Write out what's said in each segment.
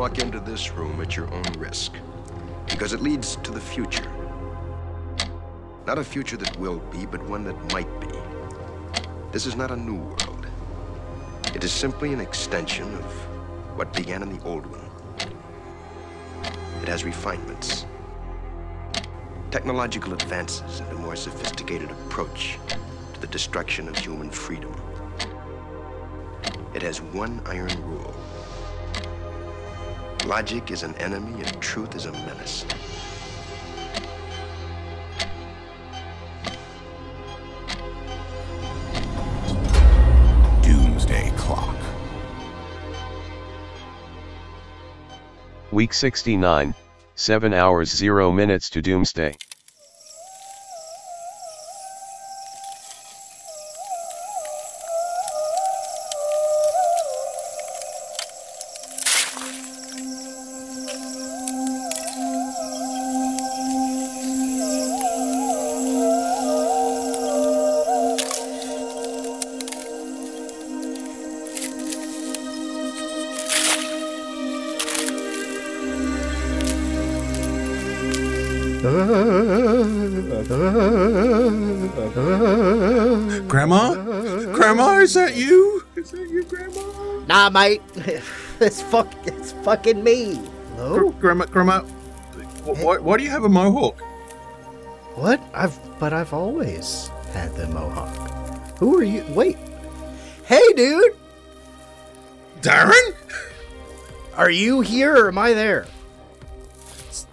walk into this room at your own risk because it leads to the future. Not a future that will be, but one that might be. This is not a new world. It is simply an extension of what began in the old one. It has refinements, technological advances, and a more sophisticated approach to the destruction of human freedom. It has one iron rule. Logic is an enemy and truth is a menace. Doomsday Clock. Week 69, 7 hours 0 minutes to Doomsday. Nah, mate. it's fuck. It's fucking me. Hello. Grandma, Grandma, why, why do you have a mohawk? What? I've but I've always had the mohawk. Who are you? Wait. Hey, dude. Darren? Are you here or am I there?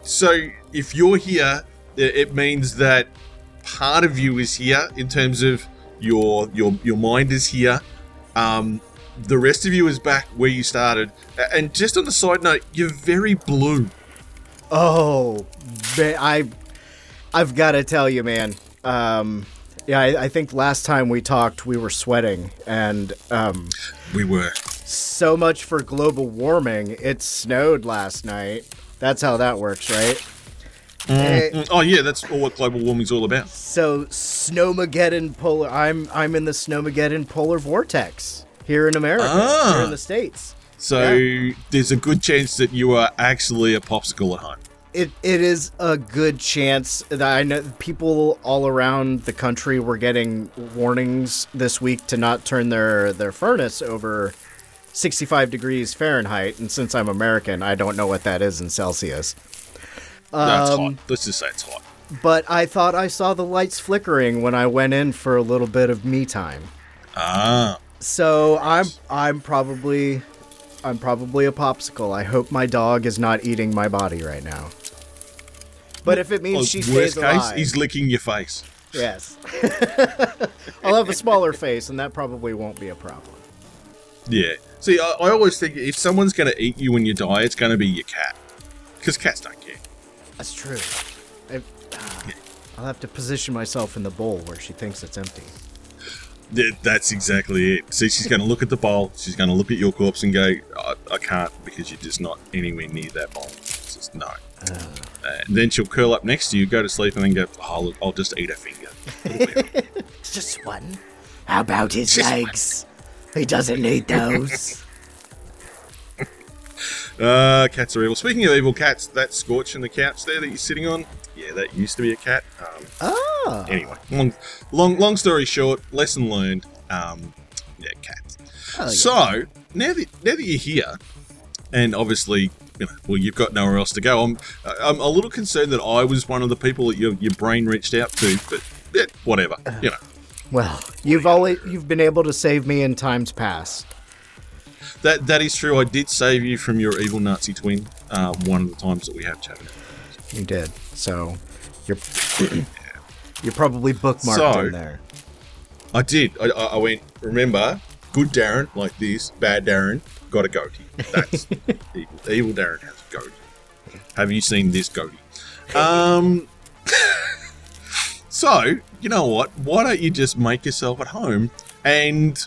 So, if you're here, i- it means that part of you is here in terms of your your your mind is here. Um, the rest of you is back where you started. And just on the side note, you're very blue. Oh, I, I've got to tell you, man. Um, yeah, I, I think last time we talked, we were sweating, and um, We were. so much for global warming. It snowed last night. That's how that works, right? Mm, Oh yeah, that's all what global warming's all about. so Snowmageddon polar. I'm I'm in the Snowmageddon polar vortex here in America, Ah. here in the states. So there's a good chance that you are actually a popsicle at home. It it is a good chance that I know people all around the country were getting warnings this week to not turn their their furnace over 65 degrees Fahrenheit, and since I'm American, I don't know what that is in Celsius. That's Um, hot. Let's just say it's hot. But I thought I saw the lights flickering when I went in for a little bit of me time. Ah, So I'm I'm probably I'm probably a popsicle. I hope my dog is not eating my body right now. But if it means well, she worst stays case, alive, he's licking your face. yes, I'll have a smaller face, and that probably won't be a problem. Yeah. See, I, I always think if someone's going to eat you when you die, it's going to be your cat. Because cats don't care. That's true. I, ah, I'll have to position myself in the bowl where she thinks it's empty. Th- That's exactly it. See, she's going to look at the bowl. She's going to look at your corpse and go, I, I can't because you're just not anywhere near that bowl. It's just no. Uh, and then she'll curl up next to you, go to sleep, and then go, oh, look, I'll just eat a finger. It'll be all right." Just one. How about his Just one. He doesn't need those. Uh, cats are evil. Speaking of evil cats, that scorch in the couch there that you're sitting on, yeah, that used to be a cat. Um, ah. anyway, long, long, long story short, lesson learned. Um, yeah, cats. Oh, yeah. So now that now that you're here, and obviously, you know, well, you've got nowhere else to go. I'm, I'm a little concerned that I was one of the people that your your brain reached out to, but yeah, whatever, you know. Well, you've always you've been able to save me in times past. That that is true. I did save you from your evil Nazi twin. Uh, one of the times that we have chatted. You did. So you're you're probably bookmarked So- in there. I did. I, I went. Remember, good Darren like this, bad Darren got a goatee. That's evil. Evil Darren has a goatee. Have you seen this goatee? Um. so you know what? Why don't you just make yourself at home and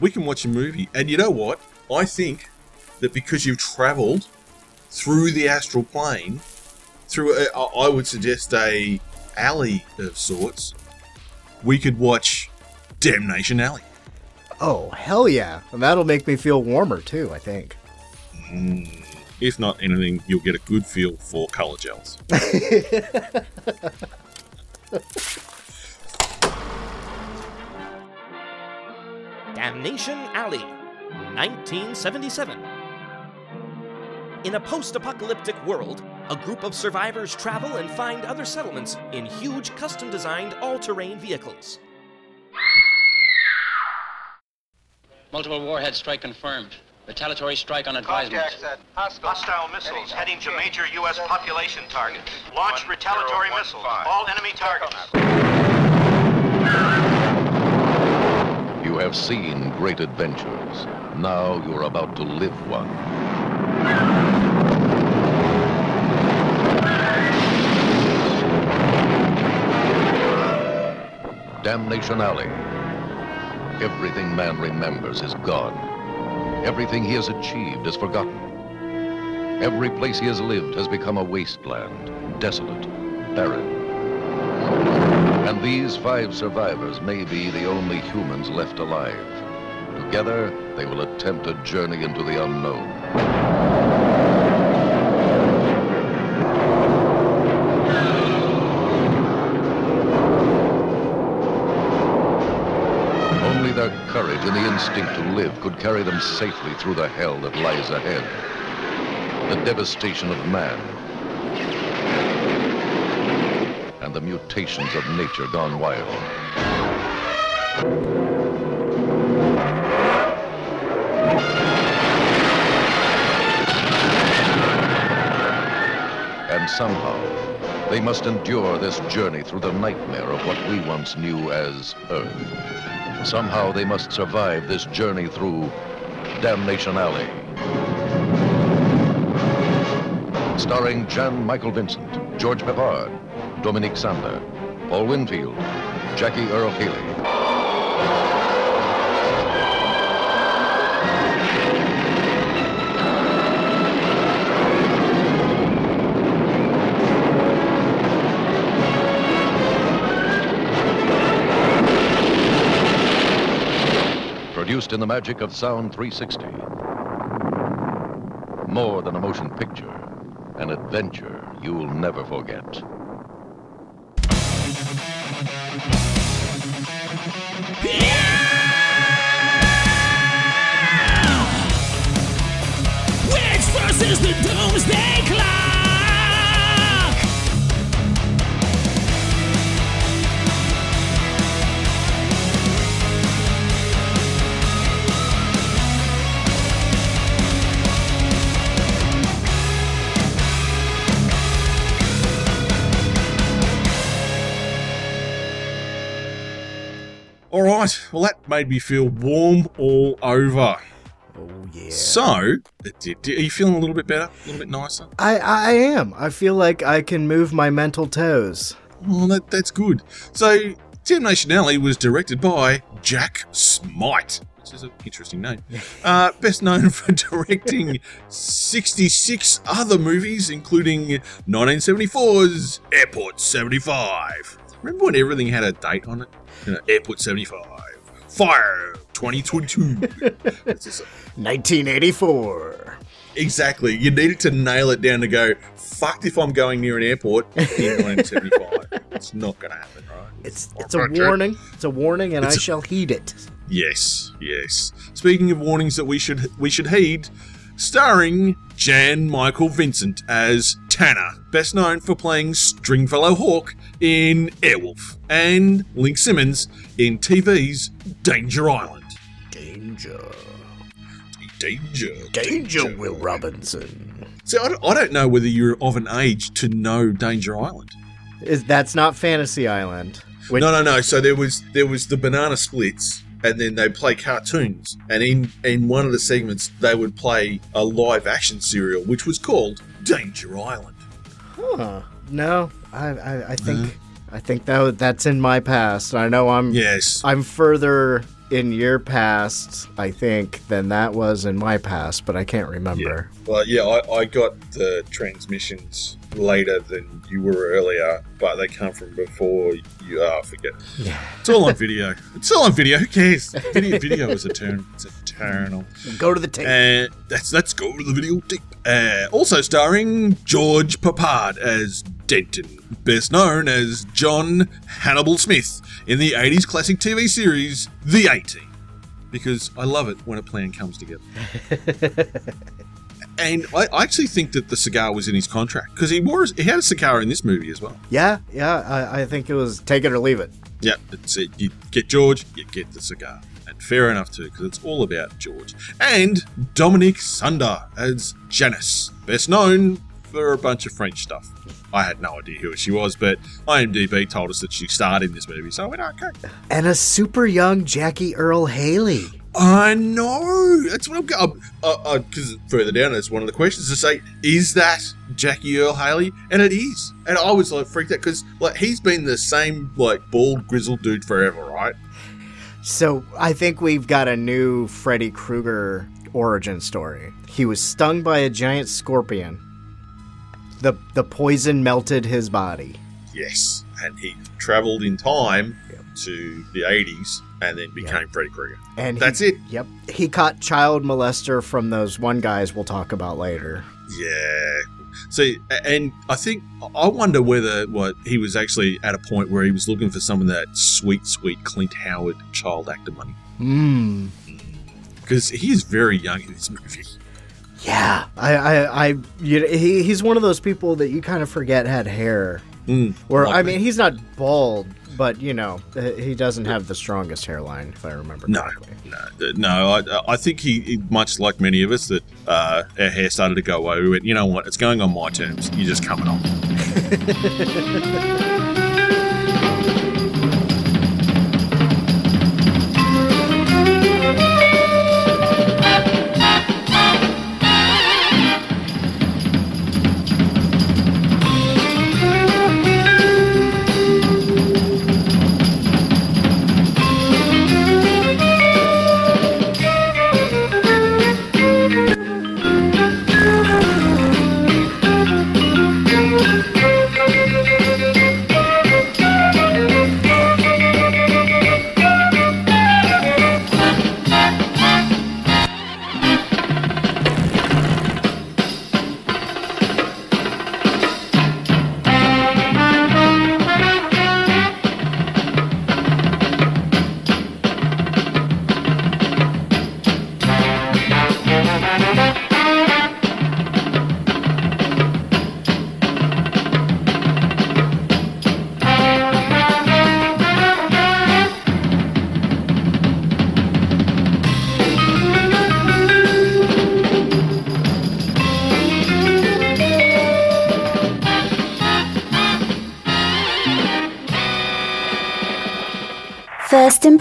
we can watch a movie? And you know what? I think that because you've travelled through the astral plane, through a, I I would suggest a alley of sorts, we could watch Damnation Alley. Oh hell yeah! And that'll make me feel warmer too. I think. Hmm. If not anything, you'll get a good feel for color gels. Damnation Alley, 1977. In a post apocalyptic world, a group of survivors travel and find other settlements in huge custom designed all terrain vehicles. Multiple warhead strike confirmed. Retaliatory strike on advisement. Contacts at hostile missiles heading to major U.S. population targets. Launch retaliatory missiles. All enemy targets. You have seen great adventures. Now you're about to live one. Damnation Alley. Everything man remembers is gone. Everything he has achieved is forgotten. Every place he has lived has become a wasteland, desolate, barren. And these five survivors may be the only humans left alive. Together, they will attempt a journey into the unknown. The instinct to live could carry them safely through the hell that lies ahead. The devastation of man. And the mutations of nature gone wild. And somehow, they must endure this journey through the nightmare of what we once knew as Earth. Somehow they must survive this journey through Damnation Alley. Starring Jan Michael Vincent, George Peppard, Dominique Sanda, Paul Winfield, Jackie Earle Haley. In the magic of Sound 360. More than a motion picture, an adventure you'll never forget. Which versus the Doomsday well, that made me feel warm all over. Oh yeah. So, are you feeling a little bit better? A little bit nicer? I I am. I feel like I can move my mental toes. Oh, that, that's good. So, Damnation Alley was directed by Jack Smight, which is an interesting name. Uh, best known for directing 66 other movies, including 1974's Airport 75. Remember when everything had a date on it? You know, Airport 75, Fire 2022. It's just- 1984. exactly. You needed to nail it down to go, fucked if I'm going near an airport in 1975. it's not going to happen, right? It's it's a warning. It's a warning, and I It's a- shall heed it. Yes, yes. Speaking of warnings that we should we should heed, starring Jan Michael Vincent as Tanner, best known for playing Stringfellow Hawke in Airwolf, and Link Simmons in TV's Danger Island. Danger. Danger. Danger, Will Robinson. See, I don't, I don't know whether you're of an age to know Danger Island. Is that's not Fantasy Island? Which, No, no, no. So there was there was the banana splits, and then they play cartoons, and in in one of the segments they would play a live action serial, which was called Danger Island. Huh. No, I I, I think I think that that's in my past. I know I'm Yes, I'm further in your past, I think, than that was in my past, but I can't remember. Well, yeah, I, I got the transmissions later than you were earlier, but they come from before you. Oh, forget. Yeah. It's all on video. It's all on video. Who cares? Video, video is eternal. It's eternal. Go to the tape. And that's let's go to the video tape. Uh, also starring George Peppard as Denton, best known as John Hannibal Smith in the 80s classic TV series The A-Team. Because I love it when a plan comes together. and I, I actually think that the cigar was in his contract because he wore he had a cigar in this movie as well. yeah, yeah, I, I think it was take it or leave it. Yeah, it's it. You get George, you get the cigar. And fair enough too, because it's all about George. And Dominique Sanda as Janice, best known for a bunch of French stuff. I had no idea who she was, but IMDb told us that she starred in this movie, so I went, okay. And a super young Jackie Earle Haley. I know. That's what I'm going. Because uh, uh, uh, further down, it's one of the questions to say, is that Jackie Earle Haley? And it is. And I was like freaked out because like he's been the same like bald grizzled dude forever, right? So I think we've got a new Freddy Krueger origin story. He was stung by a giant scorpion. The the poison melted his body. Yes, and he travelled in time to the 80s and then became Freddy Krueger. And That's he- it. Yep. He caught child molester from those one guys we'll talk about later. Yeah. See, and I think I wonder whether what he was actually at a point where he was looking for some of that sweet, sweet Clint Howard child actor money Hmm. because he is very young in this movie. Yeah. I I, I you know, he, he's one of those people that you kind of forget had hair. Mm, Or I mean, he's not bald, but you know, he doesn't have the strongest hairline, if I remember No, correctly. no, no. I, I think he, he- much like many of us, that uh, our hair started to go away. We went, you know what? It's going on my terms. You're just coming on.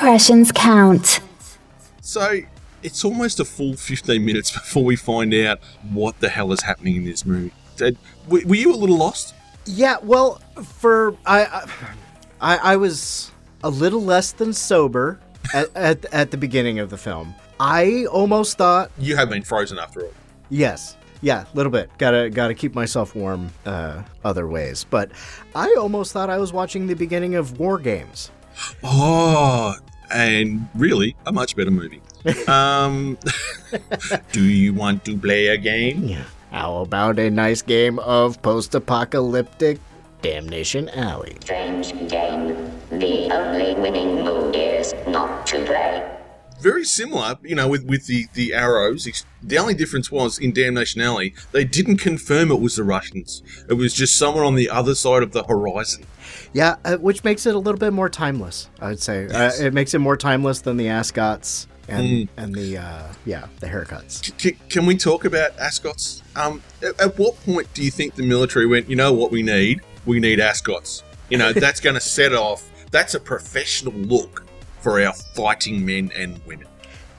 impressions count. So it's almost a full 15 minutes before we find out what the hell is happening in this movie. Did, were, were you a little lost? Yeah, well, for I, I, I was a little less than sober at, at at the beginning of the film. I almost thought, You have been frozen after all. yes, yeah, a little bit. Gotta gotta keep myself warm uh, other ways. But I almost thought I was watching the beginning of War Games. Oh, and really, a much better movie. um, do you want to play a game? How about a nice game of post-apocalyptic Damnation Alley? Strange game. The only winning move is not to play. Very similar, you know, with, with the, the arrows. The only difference was in Damnation Alley, they didn't confirm it was the Russians. It was just someone on the other side of the horizon. Yeah, uh, which makes it a little bit more timeless. I would say Yes. uh, it makes it more timeless than the ascots and Mm. and the uh, yeah the haircuts. C- can we talk about ascots? Um, at, at what point do you think the military went, you know what we need? We need ascots. You know, that's going to set off, that's a professional look for our fighting men and women.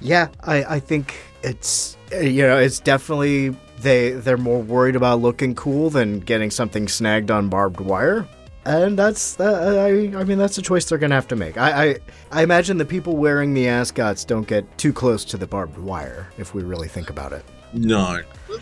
Yeah, I, I think it's uh, you know it's definitely they they're more worried about looking cool than getting something snagged on barbed wire. and that's uh, I, I mean that's a choice they're gonna have to make. I, I I imagine the people wearing the ascots don't get too close to the barbed wire if we really think about it. No.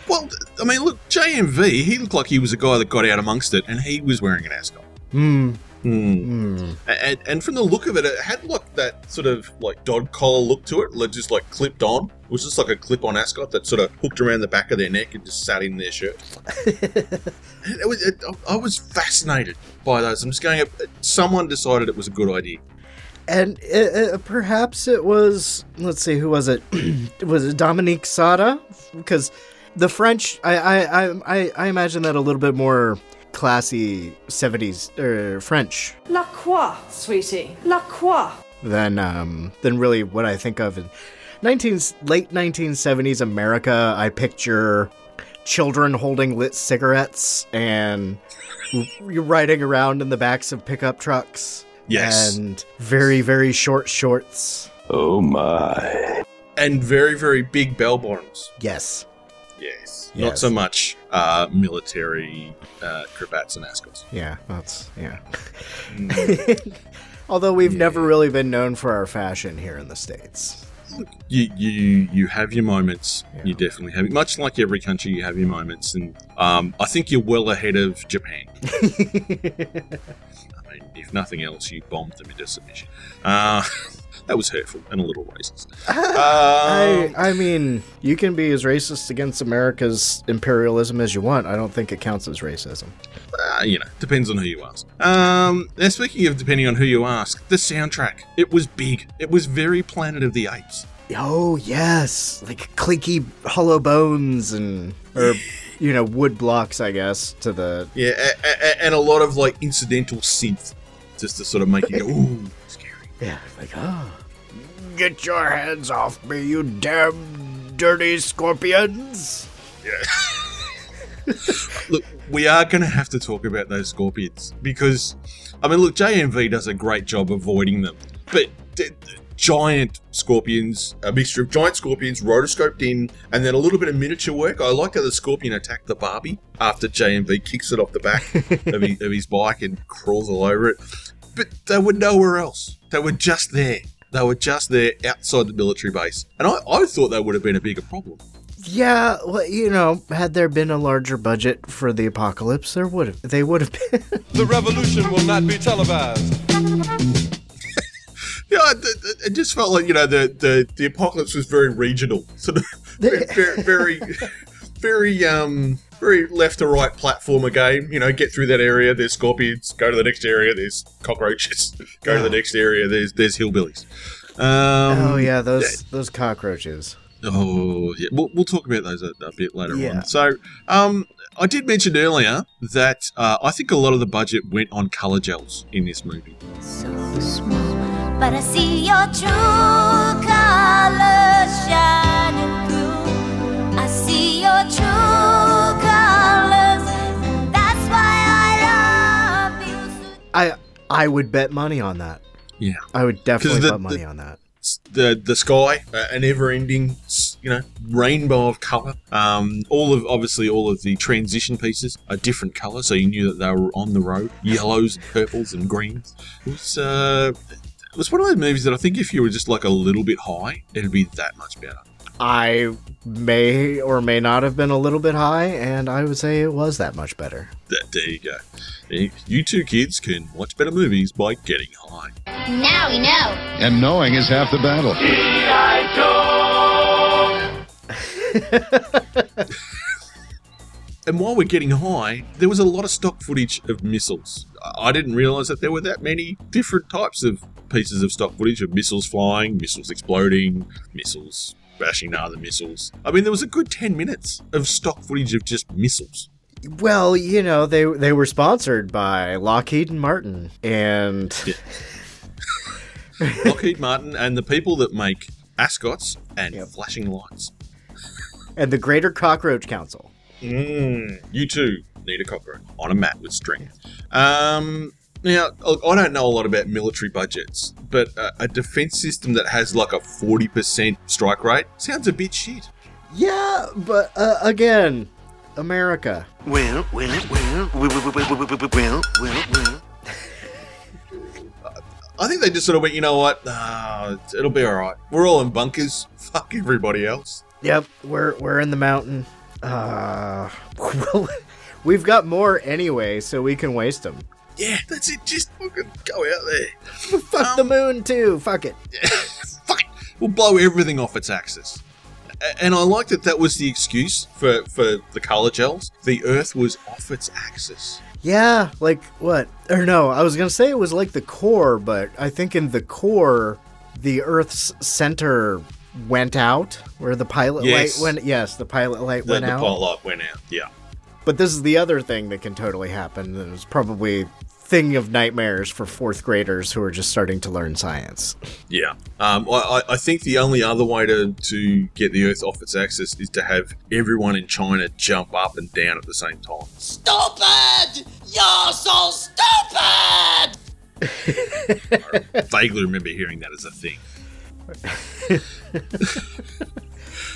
Well, I mean, look, JMV, he looked like he was a guy that got out amongst it, and he was wearing an ascot. Hmm. Hmm. hmm. And, and from the look of it, it had like that sort of like dog collar look to it, like just like clipped on. It was just like a clip-on ascot that sort of hooked around the back of their neck and just sat in their shirt. It was, it, I was fascinated by those. I'm just going. Uh, someone decided it was a good idea. And it, it, perhaps it was let's see who was it? was it Dominique Sanda? Because the French, I I, I I imagine that a little bit more classy 70s er, French La quoi, sweetie? La quoi? than um than really what I think of in 19 late 1970s America. I picture children holding lit cigarettes and riding around in the backs of pickup trucks. Yes. And very very short shorts. Oh my. And very, very big bell bottoms. Yes. Yes. Not so much uh, military uh, cravats and ascots. Yeah, that's yeah. Although we've never really been known for our fashion here in the states. You you you have your moments. You definitely have. Much like every country, you have your moments, and um, I think you're well ahead of Japan. I mean, if nothing else, you bombed them into submission. Uh, that was hurtful and a little racist. I I mean, you can be as racist against America's imperialism as you want. I don't think it counts as racism. Uh, you know, depends on who you ask. Um, now speaking of depending on who you ask, the soundtrack it was big. It was very Planet of the Apes. Oh yes, like clinky hollow bones and or you know wood blocks, I guess. To the Yeah, a- a- and a lot of like incidental synth, just to sort of make you go, ooh. Yeah, like oh, get your hands off me, you damn dirty scorpions! Yeah. look, we are going to have to talk about those scorpions because, I mean, look, JMV does a great job avoiding them, but d- d- giant scorpions, a mixture of giant scorpions rotoscoped in, and then a little bit of miniature work. I like how the scorpion attacked the Barbie after JMV kicks it off the back of, his, of his bike and crawls all over it. But they were nowhere else. They were just there. They were just there outside the military base. And I, I thought that would have been a bigger problem. Yeah, well, you know, had there been a larger budget for the apocalypse, there would have they would have been. The revolution will not be televised. Yeah, it, it- it just felt like you know the the, the apocalypse was very regional, sort of very very very um very left to right platformer game. You know, get through that area. There's scorpions. Go to the next area. There's cockroaches. Go to the next area. There's there's hillbillies. Um, oh yeah, those those cockroaches. Oh, yeah. We'll, we'll talk about those a, a bit later Yeah. on. So, um, I did mention earlier that uh, I think a lot of the budget went on color gels in this movie. But I see your true colors shining through. I see your true colors, and that's why I love you. I I would bet money on that. Yeah. I would definitely the- bet money the- on that. the the sky, uh, an ever-ending, you know, rainbow of color. Um, all of obviously all of the transition pieces are different color, so you knew that they were on the road. Yellows, and purples, and greens. It was uh, it was one of those movies that I think if you were just like a little bit high, it'd be that much better. I may or may not have been a little bit high, and I would say it was that much better. That, there you go. You two kids can watch better movies by getting high. Now we know. And knowing is half the battle. And while we're getting high, there was a lot of stock footage of missiles. I I didn't realize that there were that many different types of pieces of stock footage of missiles flying, missiles exploding, missiles bashing other missiles. I mean, there was a good 10 minutes of stock footage of just missiles. Well, you know, they they were sponsored by Lockheed and Martin, and Lockheed Martin and the people that make ascots and flashing lights. and the Greater Cockroach Council. Mm, you too need a cockroach on a mat with string. Um, now, look, I don't know a lot about military budgets, but a, a defense system that has like a 40% strike rate sounds a bit shit. Yeah, but uh, again, America. Well, well, well, well, well, well, well, well, well, well, well. I think they just sort of went, you know what? Nah, it'll be all right. We're all in bunkers. Fuck everybody else. Yep, we're we're in the mountain. Uh, well, we've got more anyway, so we can waste them. Yeah, that's it. Just fucking go out there. Fuck the um, moon too. Fuck it. Fuck it. We'll blow everything off its axis. And I like that that was the excuse for, for the color gels. The Earth was off its axis. Yeah, like what? Or no, I was gonna say it was like the core, but I think in the core, the Earth's center went out, where the pilot Yes. light went. Yes, the pilot light The, went the out. pilot light went out. Yeah. But this is the other thing that can totally happen. and It's probably thing of nightmares for fourth graders who are just starting to learn science. Yeah. Um, I, I- I think the only other way to, to get the Earth off its axis is to have everyone in China jump up and down at the same time. Stupid! You're so stupid! I vaguely remember hearing that as a thing.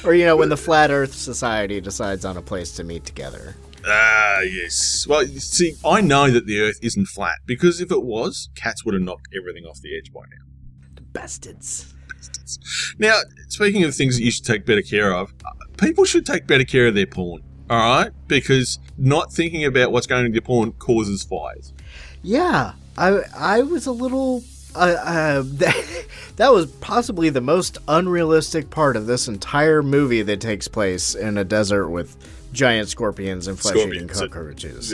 Or you know, when the Flat Earth Society decides on a place to meet together. Ah, yes. Well, see, I know that the Earth isn't flat because if it was, cats would have knocked everything off the edge by now. The Bastards. Now, speaking of things that you should take better care of, uh, people should take better care of their porn. All right, because not thinking about what's going into your porn causes fires. Yeah, I I was a little. Uh, uh, that, that was possibly the most unrealistic part of this entire movie that takes place in a desert with giant scorpions and flesh-eating Scorpions. cockroaches.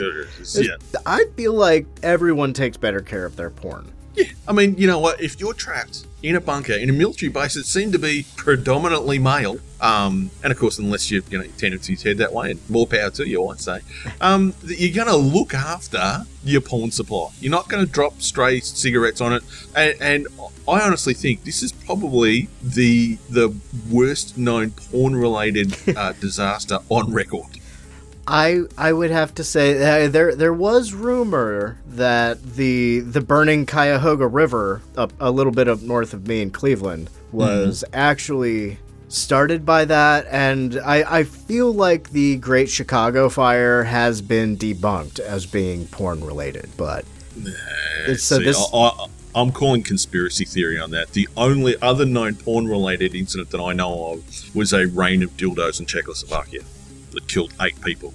Yeah. I feel like everyone takes better care of their porn. Yeah, I mean, you know what? If you're trapped in a bunker in a military base that seemed to be predominantly male, um, and of course, unless you you know your tendencies head that way, and more power to you, I'd say, um, you're going to look after your porn supply. You're not going to drop stray cigarettes on it, and, and I honestly think this is probably the the worst known porn related uh, disaster on record. I I would have to say uh, there there was rumor that the the burning Cuyahoga River up a little bit up north of me in Cleveland was actually started by that and I, I feel like the Great Chicago Fire has been debunked as being porn related but it's, so See, this I, I, I'm calling conspiracy theory on that. The only other known porn related incident that I know of was a rain of dildos in Czechoslovakia that killed eight people.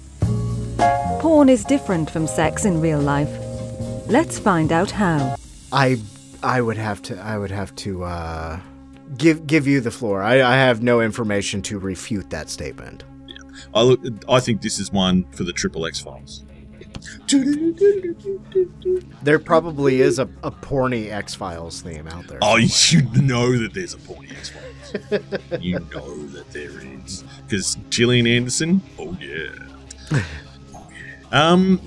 Porn is different from sex in real life. Let's find out how. I I would have to I would have to uh, give give you the floor. I, I have no information to refute that statement. Yeah. I look. I think this is one for the Triple X Files. There probably is a, a porny X Files theme out there. Oh, you know that there's a porny X Files. You know that there is because Gillian Anderson. Oh yeah. Oh, yeah. Um.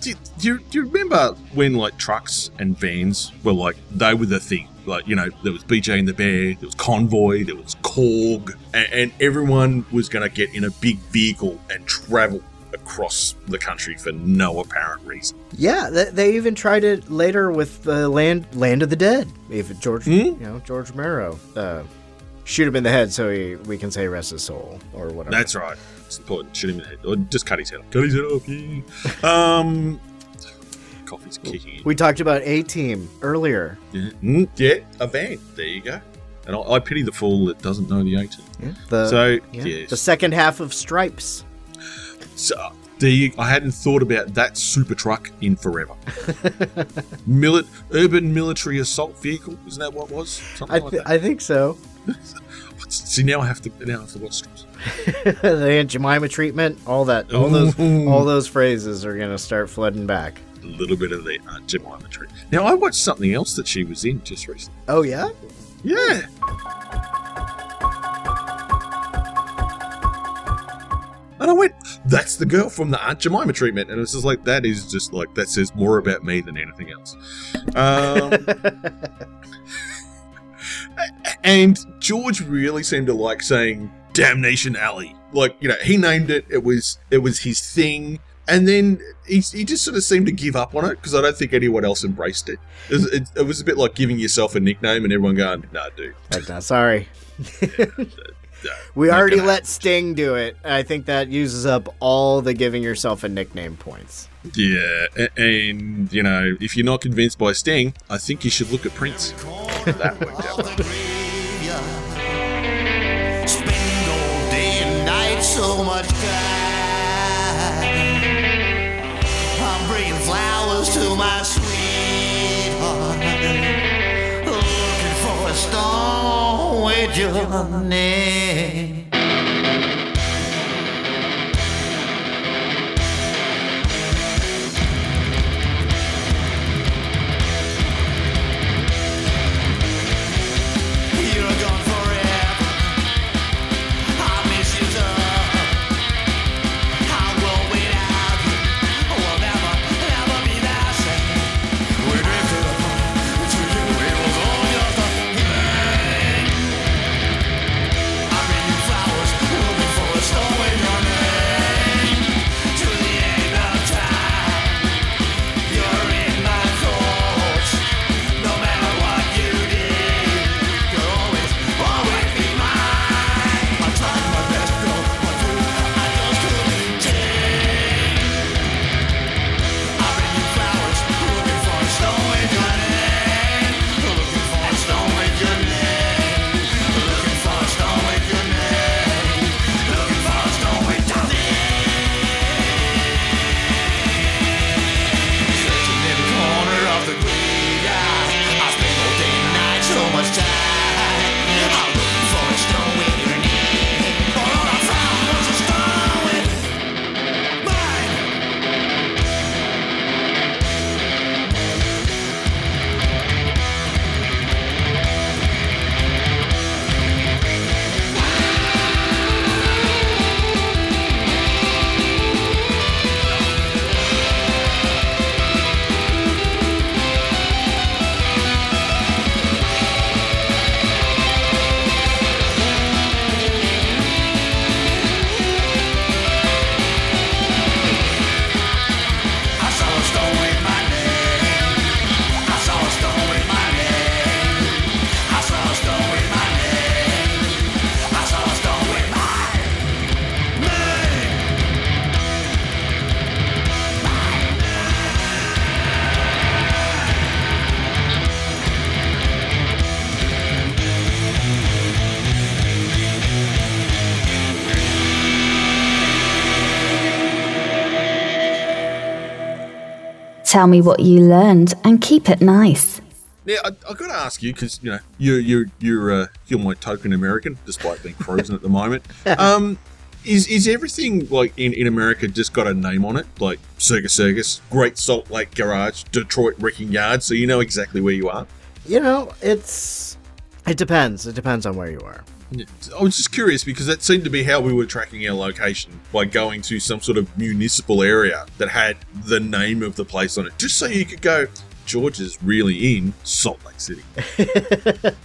Do, do, you, do you remember when like trucks and vans were like they were the thing? Like you know there was BJ and the Bear, there was Convoy, there was Korg, and, and everyone was going to get in a big vehicle and travel across the country for no apparent reason. Yeah, they, they even tried it later with the Land Land of the Dead. If George, Hmm? you know, George Romero, uh, shoot him in the head so he, we can say rest his soul or whatever. That's right. It's important. Shoot him in the head, or just cut his head off. Cut his head off. Yeah. Um, coffee's kicking in. We talked about A Team earlier. Yeah. Mm, yeah, a van. There you go. And I, I pity the fool that doesn't know the A-Team. Yeah, the, so, yeah, yes. the second half of Stripes. So, you, I hadn't thought about that super truck in forever. Milit, urban military assault vehicle, isn't that what it was? Something I, like th- that. I think so. See, now I have to now I have to watch Stripes. the Aunt Jemima treatment, all that, all those, all those phrases are gonna start flooding back. A little bit of the Aunt Jemima treatment. Now I watched something else that she was in just recently. Oh yeah, Yeah. And I went, that's the girl from the Aunt Jemima treatment. And it's just like, that is just like, that says more about me than anything else. Um, and George really seemed to like saying Damnation Alley. Like, you know, he named it, it was it was his thing. And then he, he just sort of seemed to give up on it because I don't think anyone else embraced it. It was, it, it was a bit like giving yourself a nickname and everyone going, nah, dude. Like, nah, sorry. We already gonna let Sting do it. I think that uses up all the giving yourself a nickname points. Yeah, a- and you know, if you're not convinced by Sting, I think you should look at Prince. that worked out so much time. I'm bringing flowers to my sweetheart. Looking for a stone with your name. Tell me what you learned and keep it nice. Now, I, I got to ask you because you know you're you're you're uh, you're my token American, despite being frozen at the moment. Um, is is everything like in, in America just got a name on it, like Circus Circus, Great Salt Lake Garage, Detroit Wrecking Yard, so you know exactly where you are? You know, it's it depends. It depends on where you are. I was just curious because that seemed to be how we were tracking our location by going to some sort of municipal area that had the name of the place on it, just so you could go. George is really in Salt Lake City.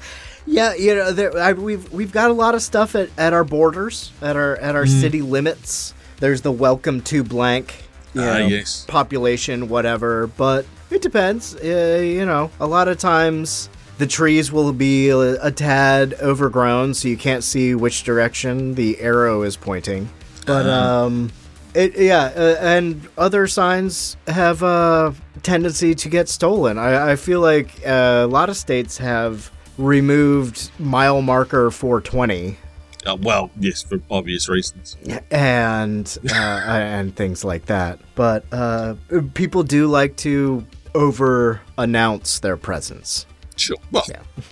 Yeah, you know, there, I, we've we've got a lot of stuff at, at our borders, at our at our Mm. city limits. There's the welcome to blank, you Ah, know, yes. population, whatever. But it depends. Uh, you know, a lot of times the trees will be a, a tad overgrown, so you can't see which direction the arrow is pointing. But Uh-huh. um, it yeah, uh, and other signs have a tendency to get stolen. I, I feel like uh, a lot of states have removed mile marker 420 Uh, well, yes, for obvious reasons. and uh, and things like that. But uh, people do like to over announce their presence. Sure. Well,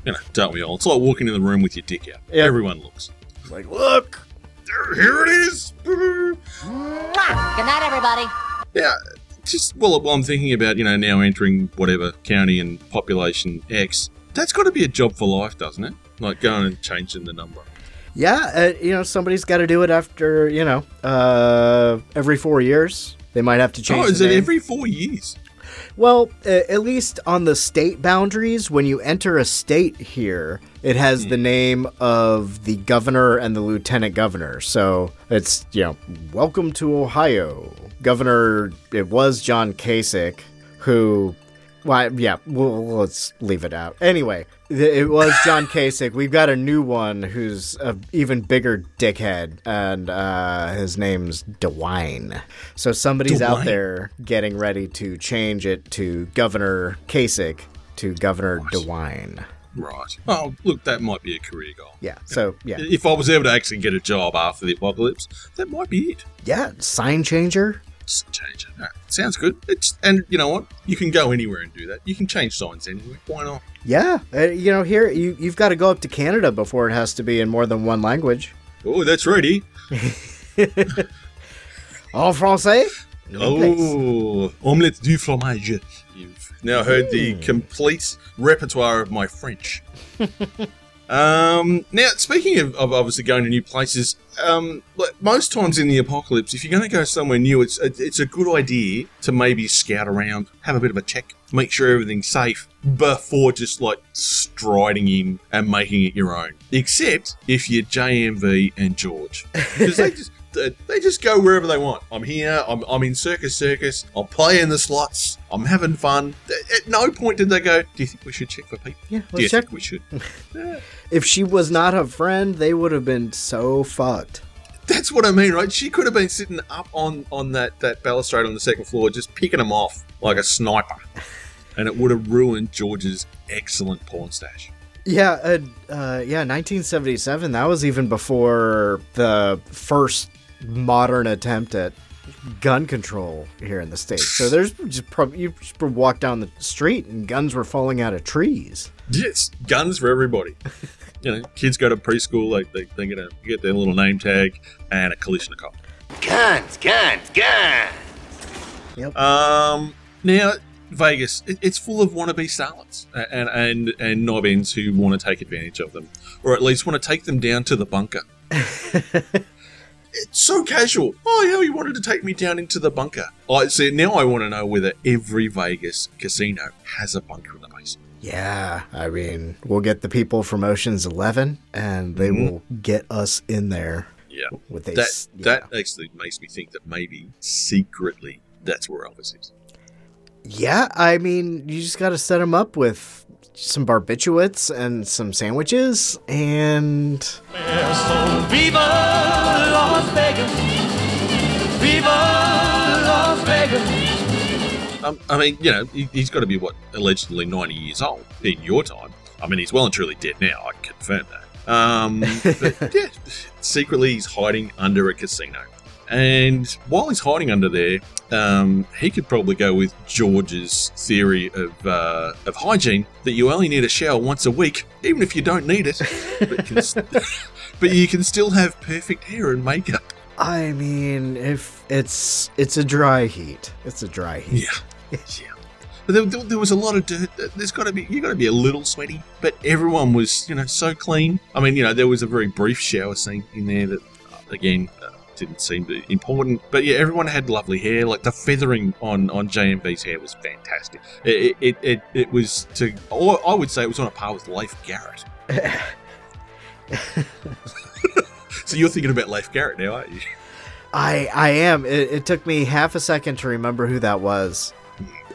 you know, don't we all? It's like walking in the room with your dick out. Everyone looks. Like, look, here it is. Good night, everybody. Yeah, just well, while I'm thinking about you know now entering whatever county and population X, that's got to be a job for life, doesn't it? Like going and changing the number. Yeah, uh, you know somebody's got to do it after you know uh, every four years. They might have to change. oh, is the it name. every four years? Well, at least on the state boundaries, when you enter a state here, it has the hmm. name of the governor and the lieutenant governor. So it's, you know, welcome to Ohio. Governor, it was John Kasich, who Well, yeah, we'll, let's leave it out. Anyway, th- it was John Kasich. We've got a new one who's a even bigger dickhead, and uh, his name's DeWine. So somebody's out there getting ready to change it to Governor Kasich to Governor DeWine. Right. Oh, look, that might be a career goal. Yeah. So yeah, If I was able to actually get a job after the apocalypse, that might be it. yeah, sign changer. Change it. Sounds good. It's and you know what? You can go anywhere and do that. You can change signs anywhere. Why not? Yeah, uh, you know here you you've got to go up to Canada before it has to be in more than one language. Oh, that's ready. En français. Oh, omelette du fromage. You've now heard the complete repertoire of my French. um, now, speaking of, of obviously going to new places, um, like most times in the apocalypse, if you're going to go somewhere new, it's it's a good idea to maybe scout around, have a bit of a check, make sure everything's safe before just like striding in and making it your own. Except if you're JMV and George, because they just they just go wherever they want. I'm here. I'm, I'm in Circus Circus. I'm playing the slots. I'm having fun. At no point did they go. Do you think we should check for people? Yeah, let's you check. think we should? If she was not a friend, they would have been so fucked. That's what I mean, right? She could have been sitting up on on that that balustrade on the second floor, just picking them off like a sniper, and it would have ruined George's excellent porn stash. Yeah, uh, uh, yeah, 1977. That was even before the first modern attempt at gun control here in the states. So there's just probably you just walk down the street and guns were falling out of trees. Yes, guns for everybody. you know, kids go to preschool, like they they get a get their little name tag and a Kalashnikov. Guns, guns, guns. Yep. Um, now Vegas, it, it's full of wannabe starlets and and and knob ends who want to take advantage of them, or at least want to take them down to the bunker. it's so casual. Oh yeah, you wanted to take me down into the bunker. I see. Now I want to know whether every Vegas casino has a bunker in the basement. Yeah, I mean, we'll get the people from Ocean's 11 and they Mhm. will get us in there. Yeah, With a that s- that actually makes me think that maybe secretly that's where Elvis is. Yeah, I mean, you just got to set them up with some barbiturates and some sandwiches and Viva Las Vegas. Viva Las Vegas. Um, I mean, you know, he, he's got to be what allegedly ninety years old in your time. I mean, he's well and truly dead now. I can confirm that. Um, but yeah, secretly he's hiding under a casino, and while he's hiding under there, um, he could probably go with George's theory of uh, of hygiene that you only need a shower once a week, even if you don't need it, but, can, s- but you can still have perfect hair and makeup. I mean, if it's it's a dry heat. It's a dry heat. Yeah. yeah. But there, there, was a lot of dirt. There's got to be you got to be a little sweaty, but everyone was you know so clean. I mean, you know, there was a very brief shower scene in there that again didn't seem to important. But yeah, everyone had lovely hair. Like the feathering on on JMV's hair was fantastic. It it, it, it was to or I would say it was on a par with Leif Garrett. so you're thinking about Leif Garrett now, aren't you? I I am. It, it took me half a second to remember who that was,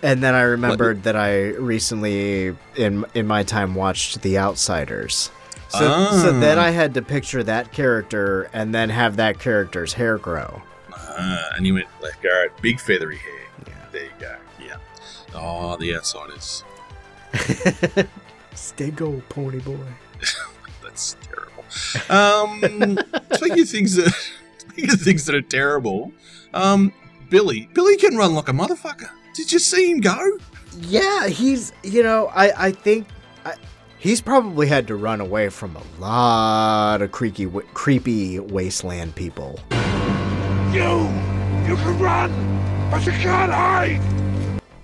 and then I remembered that I recently in in my time watched The Outsiders. So, so then Ah. I had to picture that character and then have that character's hair grow. Ah, and you went Leif Garrett, big feathery hair. Yeah. There you go. Yeah. Oh, the outsiders. Stego Ponyboy. That's terrible. Um, speaking of things that speaking of things that are terrible, um, Billy, Billy can run like a motherfucker. Did you see him go? Yeah, he's you know I I think I, he's probably had to run away from a lot of creaky wa- creepy wasteland people. You, you can run, but you can't hide.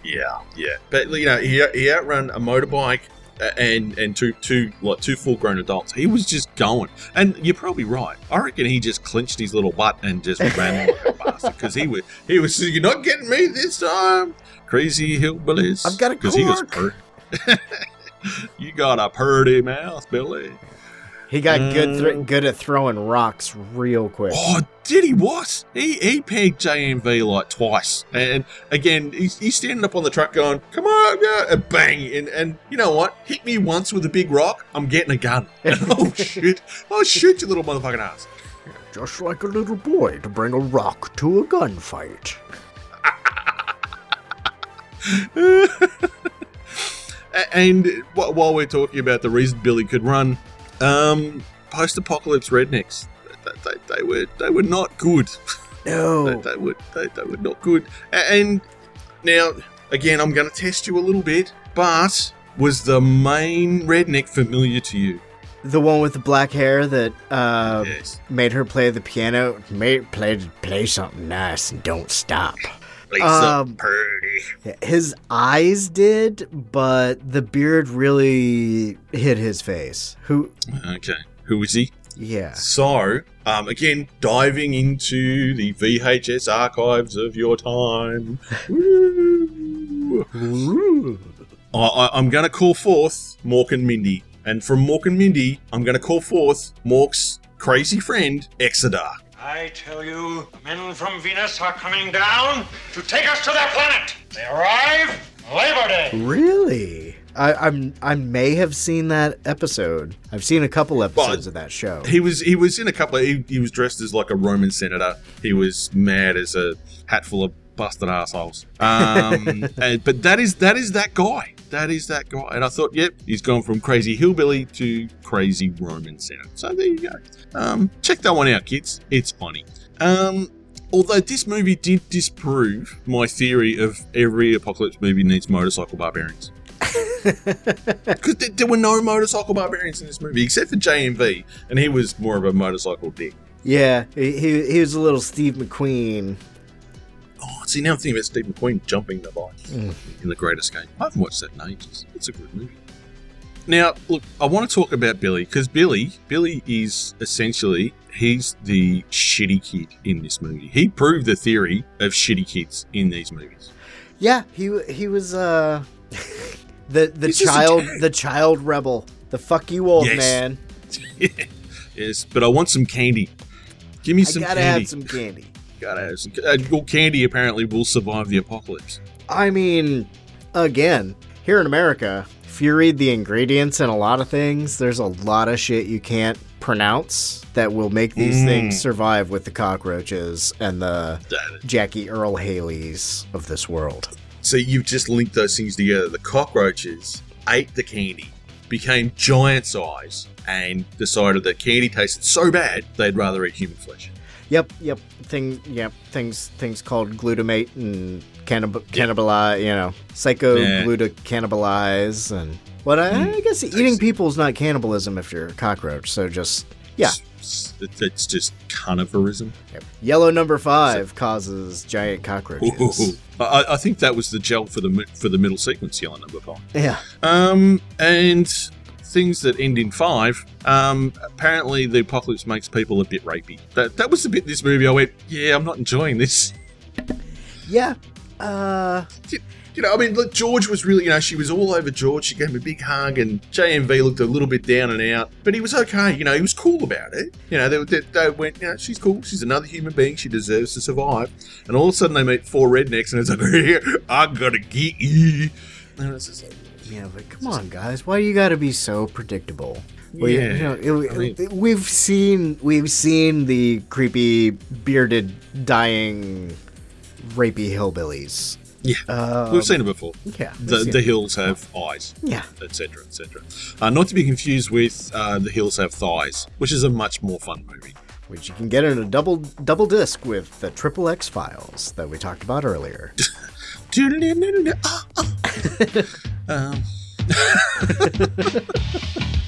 Yeah, yeah. But you know, he he outrun a motorbike uh, and and two two like two full grown adults. He was just going, and you're probably right. I reckon he just clenched his little butt and just ran like a bastard because he was he was you're not getting me this time, crazy hillbillies. I've got a because he was cork. you got a purty mouth, Billy. He got good Uh, thr good at throwing rocks real quick. Oh, did he? What? He he pegged JMV like twice, and again he's, he's standing up on the truck going, "Come on, yeah," and bang, and and you know what? Hit me once with a big rock, I'm getting a gun. oh shoot! Oh shoot, you little motherfucking ass! Just like a little boy to bring a rock to a gunfight. And while we're talking about the reason Billy could run, um, post-apocalypse rednecks, they, they, they were they were not good. No, they, they were they, they were not good. And now again, I'm going to test you a little bit, but was the main redneck familiar to you? The one with the black hair that uh, made her play the piano, made play play something nice and don't stop. Play Um, pretty. His eyes did, but the beard really hit his face. Who? Okay, who is he? Yeah. So, um, again, diving into the VHS archives of your time. I, I, I'm going to call forth Mork and Mindy. And from Mork and Mindy, I'm going to call forth Mork's crazy friend, Exidor. I tell you, the men from Venus are coming down to take us to their planet. They arrive Labor Day. Really? I, I'm I may have seen that episode. I've seen a couple episodes of that show. He was he was in a couple of he, he was dressed as like a Roman senator. He was mad as a hat full of busted assholes. Um, and, but that is that is that guy. That is that guy. And I thought, yep, he's gone from crazy hillbilly to crazy Roman senator. So there you go. Um, check that one out, kids. It's funny. Um, although this movie did disprove my theory of every apocalypse movie needs motorcycle barbarians. Because there, there were no motorcycle barbarians in this movie, except for JMV, and he was more of a motorcycle dick. Yeah, he, he, he was a little Steve McQueen. Oh, see, now I'm thinking about Steve McQueen jumping the bike Mm. in The Great Escape. I haven't watched that in ages. It's a good movie. Now, look, I want to talk about Billy because Billy, Billy is essentially he's the shitty kid in this movie. He proved the theory of shitty kids in these movies. Yeah, he he was uh the the He's child the child rebel. The fuck you old Yes. man. Yes, but I want some candy. Give me I some gotta candy. have some candy. Gotta. Uh, well, candy apparently will survive the apocalypse. I mean, again, here in America, if you read the ingredients in a lot of things, there's a lot of shit you can't pronounce that will make these Mm. things survive with the cockroaches and the Jackie Earle Haleys of this world. So you've just linked those things together. The cockroaches ate the candy, became giant size, and decided that candy tasted so bad they'd rather eat human flesh. Yep, yep. Thing, yep. Things, things called glutamate and cannib- cannibalize. You know, psycho Yeah. gluta cannibalize and what? I, I guess eating people is not cannibalism if you're a cockroach. So just yeah. It's, it's just carnivorism. Yellow number five causes giant cockroaches. I, I think that was the gel for the for the middle sequence, yellow number five. Yeah. Um, and things that end in five. Um, apparently the apocalypse makes people a bit rapey. That that was the bit in this movie I went, yeah, I'm not enjoying this. Yeah. Uh. You know, I mean, look, George was really, you know, she was all over George. She gave him a big hug, and JMV looked a little bit down and out, but he was okay. You know, he was cool about it. You know, they, they, they went, you know, she's cool. She's another human being. She deserves to survive. And all of a sudden, they meet four rednecks, and it's like, I'm gonna get you. And it's just like, Yeah, but come on, guys. Why you got to be so predictable? We, yeah, you know, it, I mean, we've seen we've seen the creepy bearded dying rapey hillbillies. Yeah, Um, we've seen it before. yeah, the, the hills have eyes. Yeah. etc. etc. Uh, not to be confused with uh, the hills have thighs, which is a much more fun movie. Which you can get in a double double disc with the Triple X files that we talked about earlier. know um.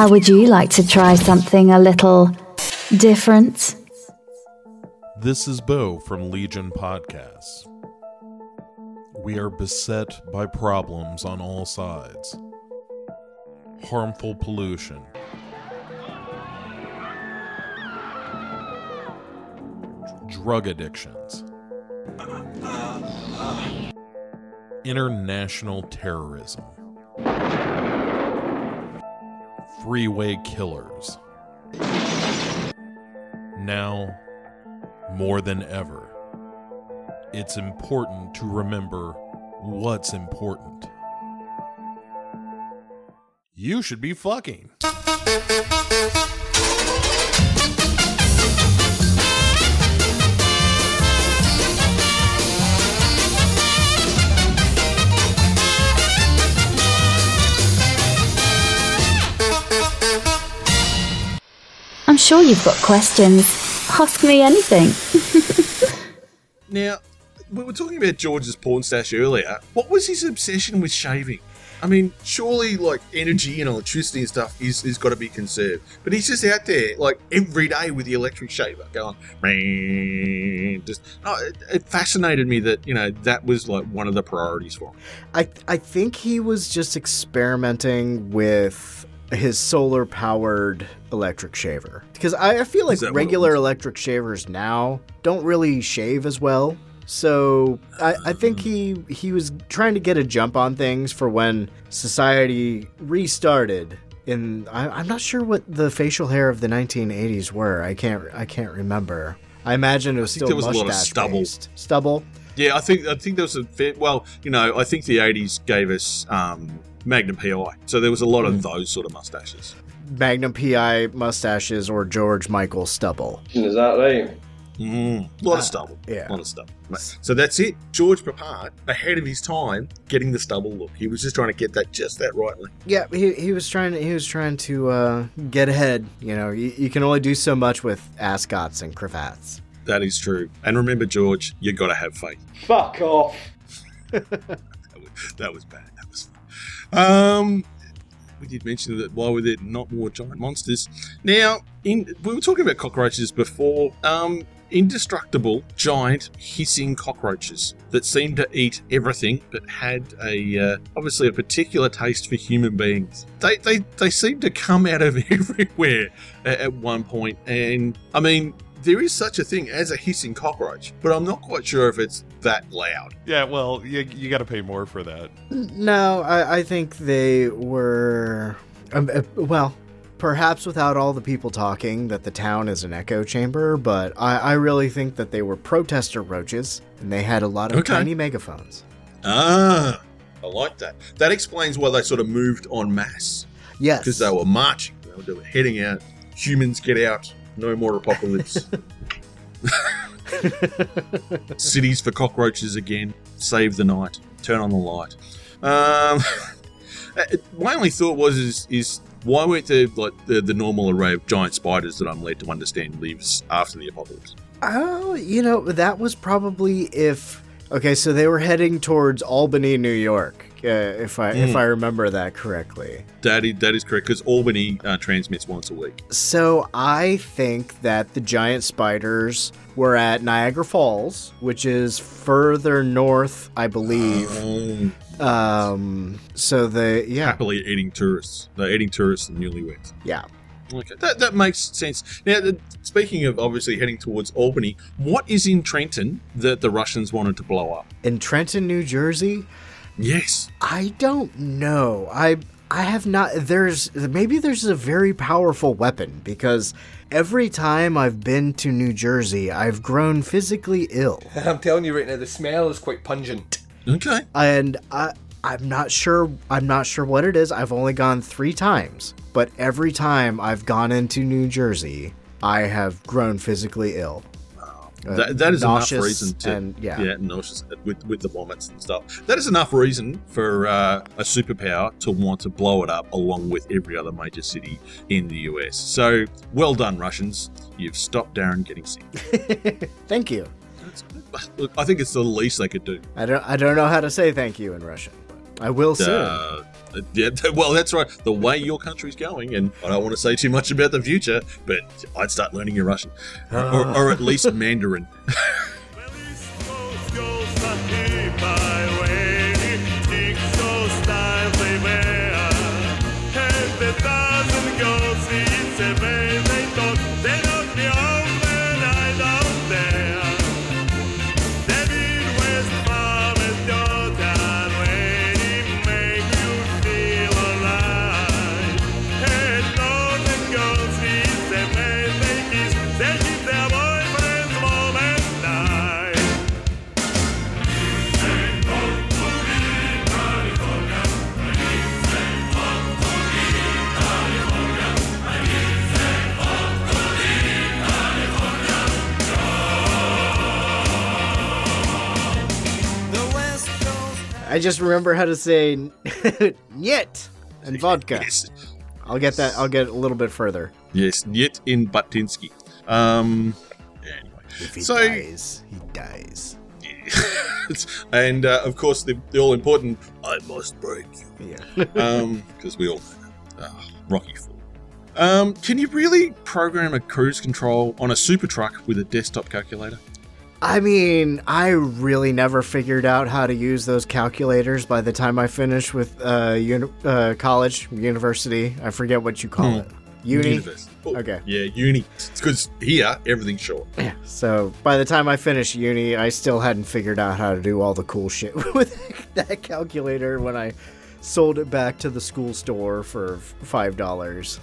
How would you like to try something a little different? This is Bo from Legion Podcasts. We are beset by problems on all sides harmful pollution, drug addictions, international terrorism, freeway killers. Now, more than ever, it's important to remember what's important. You should be fucking. Sure you've got questions. Ask me anything. Now, we were talking about George's porn stash earlier. What was his obsession with shaving? I mean, surely like energy and electricity and stuff is is got to be conserved, but he's just out there like every day with the electric shaver going. "Meow." Just no, it, it fascinated me that you know that was like one of the priorities for him. I I think he was just experimenting with his solar powered electric shaver because I, I feel like Is that what it regular electric shavers now don't really shave as well. So I, I think he he was trying to get a jump on things for when society restarted. In I, I'm not sure what the facial hair of the 1980s were. I can't I can't remember. I imagine it was still there was a lot of stubble. based. Stubble. Yeah, I think I think there was a fair, well, you know, I think the '80s gave us um, Magnum PI, so there was a lot of those sort of mustaches. Magnum PI mustaches or George Michael stubble. Is that right? Mm, a lot of stubble. yeah. A lot of stubble. So that's it. George Peppard, ahead of his time, getting the stubble look. He was just trying to get that just that rightly. Yeah, he, he was trying to he was trying to uh, get ahead. You know, you, you can only do so much with ascots and cravats. That is true. And remember, George, you got to have faith. Fuck off. That was bad. Um, we did mention that why were there not more giant monsters? Now, in we were talking about cockroaches before. Um, indestructible, giant, hissing cockroaches that seemed to eat everything, but had a uh, obviously a particular taste for human beings. They they they seem to come out of everywhere at, at one point, and I mean. There is such a thing as a hissing cockroach, but I'm not quite sure if it's that loud. Yeah, well, you, you got to pay more for that. No, I, I think they were um, uh, well, perhaps without all the people talking that the town is an echo chamber, but I, I really think that they were protester roaches and they had a lot of Okay. tiny megaphones. Ah, I like that. That explains why they sort of moved en masse. Yes. Because they were marching. They were, they were heading out. Humans get out. No more apocalypse. Cities for cockroaches again. Save the night. Turn on the light. Um, my only thought was is, is why weren't there like the, the normal array of giant spiders that I'm led to understand lives after the apocalypse? Oh, you know, that was probably if. Okay, so they were heading towards Albany, New York, uh, if I if Mm. I remember that correctly. That is, that is correct because Albany uh, transmits once a week. So I think that the giant spiders were at Niagara Falls, which is further north, I believe. Um. So the yeah, Happily eating tourists. They're eating tourists and newlyweds. yeah. Okay, that, that makes sense. Now, the, speaking of obviously heading towards Albany, what is in Trenton that the Russians wanted to blow up? In Trenton, New Jersey, Yes. I don't know. I I have not. There's maybe there's a very powerful weapon because every time I've been to New Jersey, I've grown physically ill. I'm telling you right now, the smell is quite pungent. Okay. and I I'm not sure I'm not sure what it is. I've only gone 3 times, but every time I've gone into New Jersey, I have grown physically ill. Uh, that, that is enough reason to and yeah. yeah nauseous with with the vomits and stuff. That is enough reason for uh, a superpower to want to blow it up along with every other major city in the US. So well done, Russians. You've stopped Darren getting sick. Thank you. Look, I think it's the least they could do. I don't I don't know how to say thank you in Russian. But I will soon. Uh, yeah, well, that's right. The way your country's going, and I don't want to say too much about the future, but I'd start learning your Russian, ah. or, or at least Mandarin. I just remember how to say "nyet" and vodka. I'll get that. I'll get a little bit further. Yes, yet in Batinsky. Um, anyway, If he so dies, he dies. and uh, of course the, the all important "I must break you," Yeah. um, because we all know. Ah, Rocky Four. Um, can you really program a cruise control on a super truck with a desktop calculator? I mean, I really never figured out how to use those calculators by the time I finished with uh, uni- uh college, university. I forget what you call Hmm. it. Uni. Oh, Okay. Yeah, uni. It's Because here everything's short. Yeah. So by the time I finished uni, I still hadn't figured out how to do all the cool shit with that calculator when I sold it back to the school store for five dollars.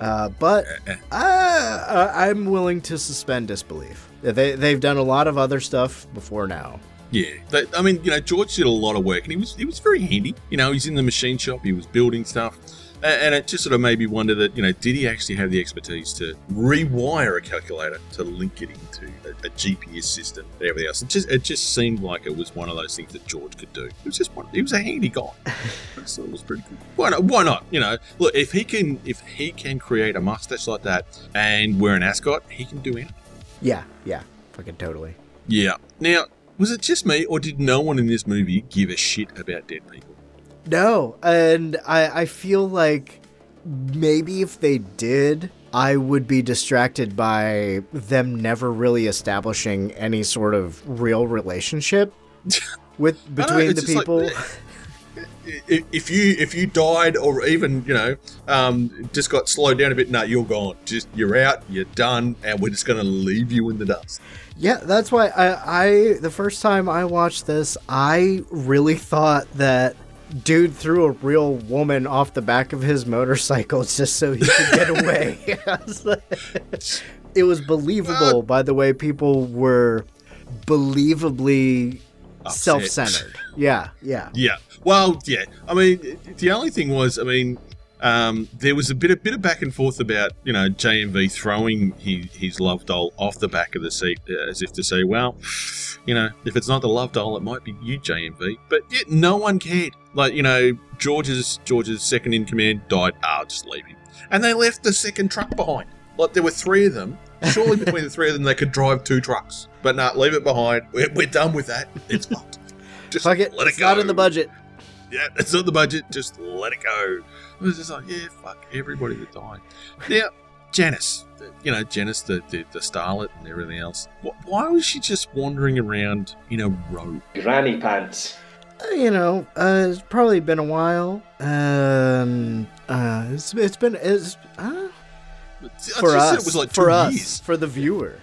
Uh, but uh, I'm willing to suspend disbelief. They they've done a lot of other stuff before now. Yeah, they, I mean, you know, George did a lot of work, and he was he was very handy. You know, he's in the machine shop, he was building stuff, and, and it just sort of made me wonder that you know, did he actually have the expertise to rewire a calculator to link it into a, a GPS system and everything else? It just it just seemed like it was one of those things that George could do. It was just one. He was a handy guy. so it was pretty cool. Why not? Why not? You know, look if he can if he can create a mustache like that and wear an ascot, he can do anything. Yeah, yeah, fucking totally. Yeah. Now, was it just me, or did no one in this movie give a shit about dead people? No, and I I feel like maybe if they did, I would be distracted by them never really establishing any sort of real relationship with between the like, people. If, if you if you died, or even you know, um, just got slowed down a bit, no, you're gone. Just you're out, you're done, and we're just going to leave you in the dust. Yeah, that's why I, I the first time I watched this, I really thought that dude threw a real woman off the back of his motorcycle just so he could get away. I was like- it was believable by the way people were believably Upset. self-centered. Yeah, yeah. Yeah. Well, yeah. I mean, the only thing was, I mean, um, there was a bit, a bit of back and forth about you know JMV throwing his, his love doll off the back of the seat uh, as if to say, well, you know, if it's not the love doll, it might be you, JMV. But yet, no one cared. Like you know, George's George's second in command died. Ah, I'll just leave him. And they left the second truck behind. Like there were three of them. Surely between the three of them, they could drive two trucks. But no, leave it behind. We're, we're done with that. It's fucked. Just Fuck it. let it go. not in the budget. Yeah, it's not the budget. Just let it go. It was just like, yeah, fuck everybody that died. Now, Janice, the- you know, Janice, the, the, the starlet and everything else. wh- Why was she just wandering around in a robe? Granny pants. Uh, You know, uh, it's probably been a while. Um, uh, it's, it's been it's, uh, for us. it was like for two us, years. for the viewer.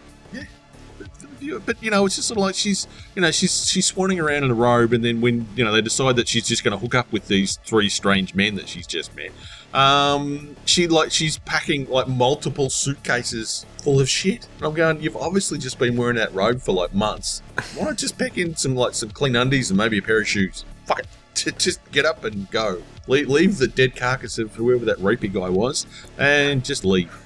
But you know, it's just sort of like she's, you know, she's she's swanning around in a robe, and then when you know they decide that she's just going to hook up with these three strange men that she's just met, um, she like she's packing like multiple suitcases full of shit. And I'm going, you've obviously just been wearing that robe for like months. Why not just pack in some like some clean undies and maybe a pair of shoes? Fuck it, J- just get up and go. Leave, leave the dead carcass of whoever that rapey guy was, and just leave.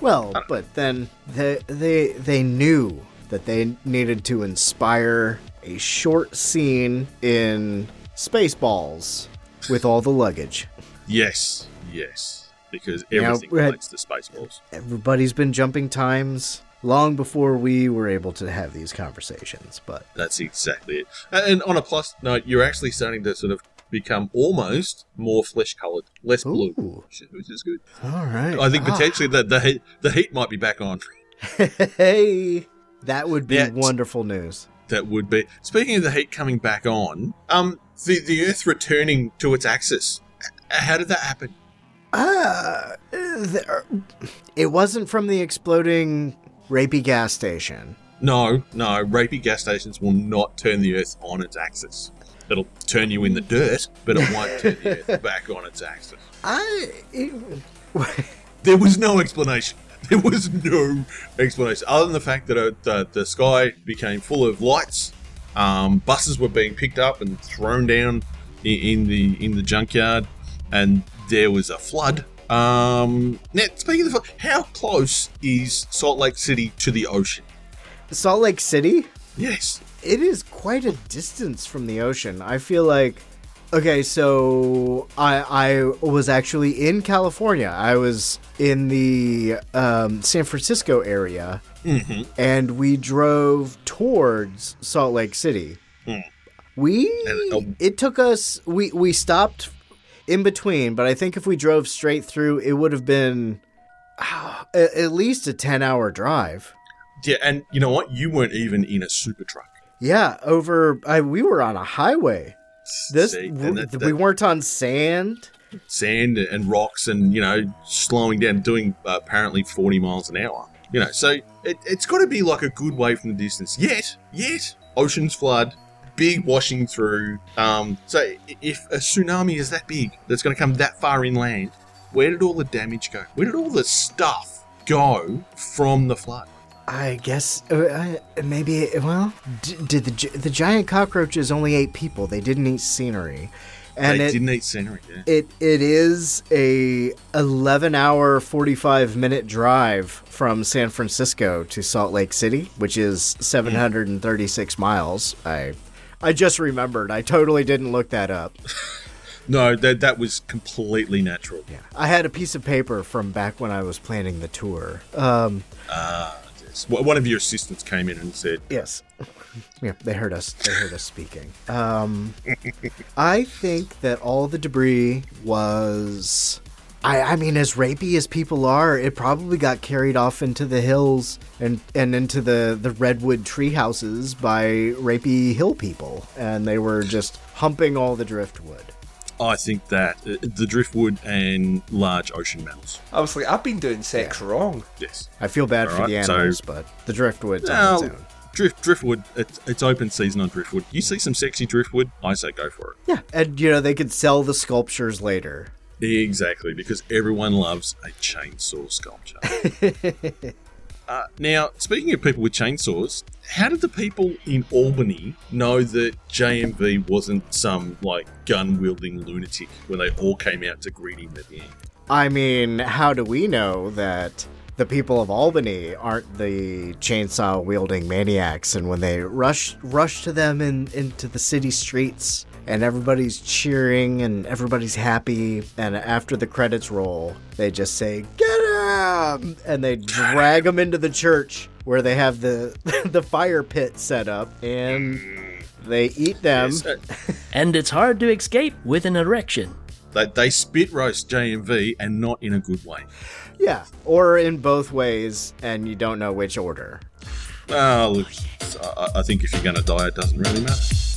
Well, but then they they they knew that they needed to inspire a short scene in Spaceballs with all the luggage. Yes, yes, because everything had- relates to Spaceballs. Everybody's been jumping times long before we were able to have these conversations, but That's exactly it. And on a plus note, you're actually starting to sort of become almost more flesh coloured, less blue, which is- good. All right. I think Ah. potentially the, the heat the heat might be back on. hey, that would be Yeah, wonderful news. That would be. Speaking of the heat coming back on, um, the the Earth returning to its axis. How did that happen? Uh, there, it wasn't from the exploding rapey gas station. No, no. Rapey gas stations will not turn the Earth on its axis. It'll turn you in the dirt, but it won't turn the Earth back on its axis. I. There was no explanation. There was no explanation other than the fact that uh, the, the sky became full of lights. Um, buses were being picked up and thrown down in, in the in the junkyard, and there was a flood. Um, now, speaking of the flood, how close is Salt Lake City to the ocean? Salt Lake City? Yes. It is quite a distance from the ocean. I feel like okay, so I I was actually in California. I was in the um, San Francisco area, Mhm. and we drove towards Salt Lake City. Hmm. We oh. it took us we we stopped in between, but I think if we drove straight through, it would have been at least a ten hour drive. Yeah, and you know what? You weren't even in a super truck. Yeah, over. I, we were on a highway. This w- that- we weren't on sand. sand and rocks and you know slowing down doing uh, apparently 40 miles an hour you know so it, it's got to be like a good way from the distance. Yet yet oceans flood big washing through um so if a tsunami is that big that's going to come that far inland where did all the damage go? Where did all the stuff go from the flood I guess uh, uh, maybe. Well, d- did the the giant cockroaches only ate people? They didn't eat scenery, and they it, didn't eat scenery yeah. it it is a eleven hour forty five minute drive from San Francisco to Salt Lake City, which is seven hundred and thirty six miles. I I just remembered. I totally didn't look that up. no that that was completely natural yeah I had a piece of paper from back when I was planning the tour. Um, ah One one of your assistants came in and said Yes. Yeah, they heard us. They heard us speaking. Um, I think that all the debris was. I, I mean, as rapey as people are, it probably got carried off into the hills and, and into the, the redwood tree houses by rapey hill people, and they were just humping all the driftwood. I think that uh, the driftwood and large ocean mammals. I was like, I've been doing sex wrong. Yes. I feel bad for the Alright, so- animals, but the driftwood's on Well, its own. drift driftwood. It's, it's open season on driftwood. You see some sexy driftwood, I say go for it. Yeah, and you know they could sell the sculptures later. Exactly, because everyone loves a chainsaw sculpture. uh, now, speaking of people with chainsaws, how did the people in Albany know that JMV wasn't some like gun wielding lunatic when they all came out to greet him at the end? I mean, how do we know that the people of Albany aren't the chainsaw wielding maniacs? And when they rush rush to them in into the city streets, and everybody's cheering and everybody's happy, and after the credits roll, they just say "Get him!" and they drag him into the church where they have the the fire pit set up, and they eat them. And it's hard to escape with an erection. They, they spit roast JMV and not in a good way. Yeah, or in both ways, and you don't know which order. Well, look, I, I think if you're going to die, it doesn't really matter.